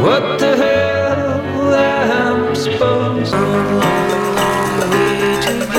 What the hell am I supposed to do?